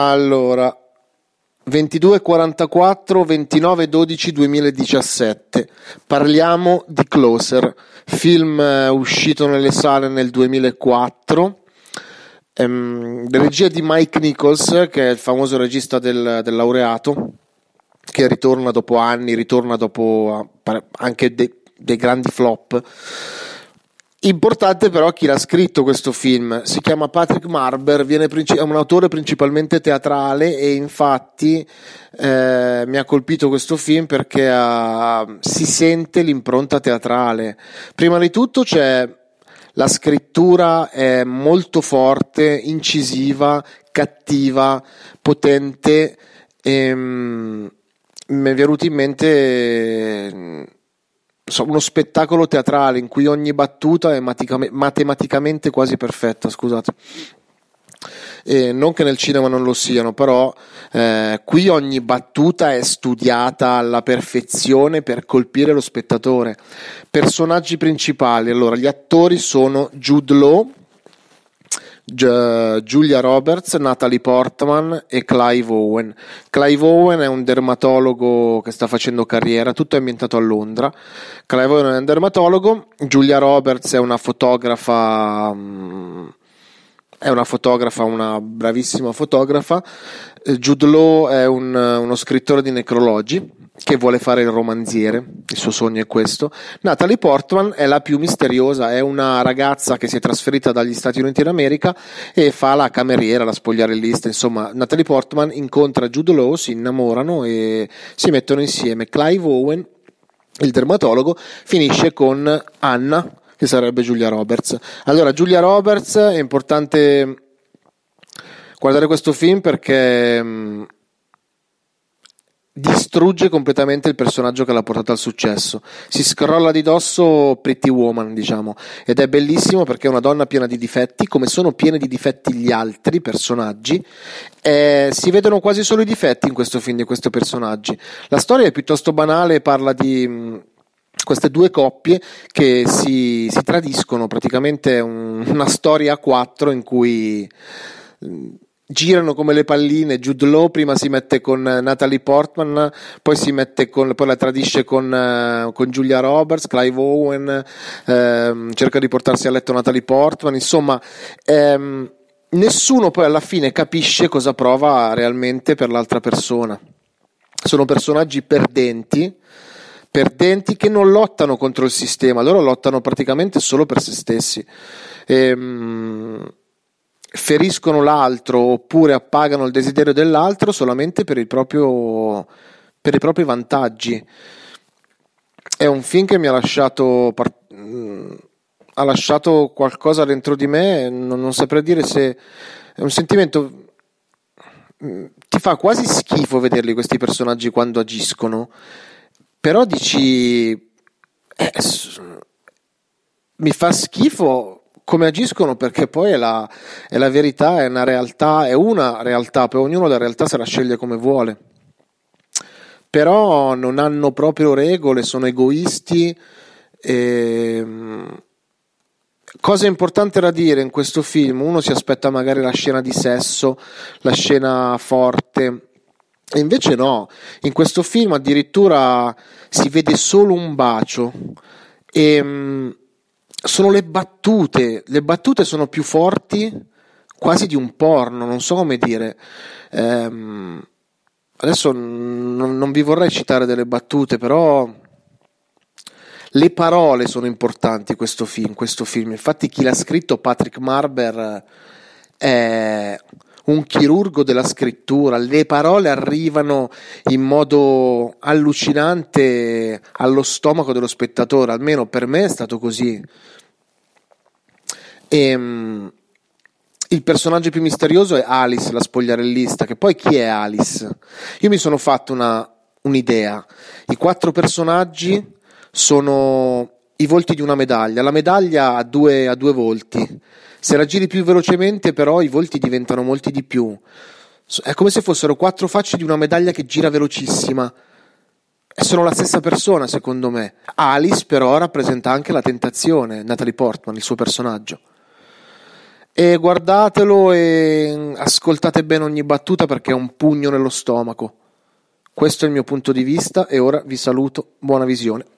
Allora, 22.44, 29.12 2017. Parliamo di Closer, film eh, uscito nelle sale nel 2004. Ehm, regia di Mike Nichols, che è il famoso regista del, del laureato, che ritorna dopo anni, ritorna dopo eh, anche dei, dei grandi flop. Importante però chi l'ha scritto questo film, si chiama Patrick Marber, princi- è un autore principalmente teatrale e infatti eh, mi ha colpito questo film perché uh, si sente l'impronta teatrale. Prima di tutto c'è la scrittura è molto forte, incisiva, cattiva, potente e um, mi è venuto in mente uno spettacolo teatrale in cui ogni battuta è matematicamente quasi perfetta, scusate. E non che nel cinema non lo siano, però eh, qui ogni battuta è studiata alla perfezione per colpire lo spettatore. Personaggi principali, allora gli attori sono Jude Law, Giulia Roberts, Natalie Portman e Clive Owen. Clive Owen è un dermatologo che sta facendo carriera, tutto è ambientato a Londra. Clive Owen è un dermatologo, Giulia Roberts è una fotografa. È una fotografa, una bravissima fotografa. Jude Law è un, uno scrittore di necrologi che vuole fare il romanziere, il suo sogno è questo. Natalie Portman è la più misteriosa, è una ragazza che si è trasferita dagli Stati Uniti d'America e fa la cameriera, la spogliarellista, insomma, Natalie Portman incontra Jude Law, si innamorano e si mettono insieme. Clive Owen, il dermatologo, finisce con Anna, che sarebbe Giulia Roberts. Allora, Giulia Roberts è importante guardare questo film perché mm, distrugge completamente il personaggio che l'ha portato al successo. Si scrolla di dosso Pretty Woman, diciamo, ed è bellissimo perché è una donna piena di difetti, come sono pieni di difetti gli altri personaggi. Eh, si vedono quasi solo i difetti in questo film di questi personaggi. La storia è piuttosto banale, parla di mm, queste due coppie che si, si tradiscono, praticamente un, una storia a quattro in cui mm, girano come le palline. Jude Law prima si mette con Natalie Portman, poi si mette con, poi la tradisce con, uh, con Julia Roberts, Clive Owen, ehm, cerca di portarsi a letto Natalie Portman, insomma, ehm, nessuno poi alla fine capisce cosa prova realmente per l'altra persona. Sono personaggi perdenti, perdenti che non lottano contro il sistema, loro lottano praticamente solo per se stessi. Ehm, feriscono l'altro oppure appagano il desiderio dell'altro solamente per, proprio, per i propri vantaggi. È un film che mi ha lasciato, ha lasciato qualcosa dentro di me, non, non saprei dire se è un sentimento ti fa quasi schifo vederli questi personaggi quando agiscono, però dici eh, mi fa schifo come agiscono perché poi è la, è la, verità, è una realtà, è una realtà, poi ognuno la realtà se la sceglie come vuole. Però non hanno proprio regole, sono egoisti. E... Cosa importante da dire in questo film? Uno si aspetta magari la scena di sesso, la scena forte, e invece no, in questo film addirittura si vede solo un bacio. E sono le battute, le battute sono più forti quasi di un porno, non so come dire. Ehm, adesso non, non vi vorrei citare delle battute, però le parole sono importanti questo film, questo film. Infatti chi l'ha scritto, Patrick Marber, è un chirurgo della scrittura, le parole arrivano in modo allucinante allo stomaco dello spettatore, almeno per me è stato così. E, ehm, il personaggio più misterioso è Alice, la spogliarellista, che poi chi è Alice? Io mi sono fatto una, un'idea. I quattro personaggi sono i volti di una medaglia. La medaglia ha due, ha due volti. Se la giri più velocemente, però, i volti diventano molti di più. È come se fossero quattro facce di una medaglia che gira velocissima. E sono la stessa persona, secondo me. Alice, però, rappresenta anche la tentazione, Natalie Portman, il suo personaggio. E guardatelo e ascoltate bene ogni battuta perché è un pugno nello stomaco. Questo è il mio punto di vista e ora vi saluto. Buona visione.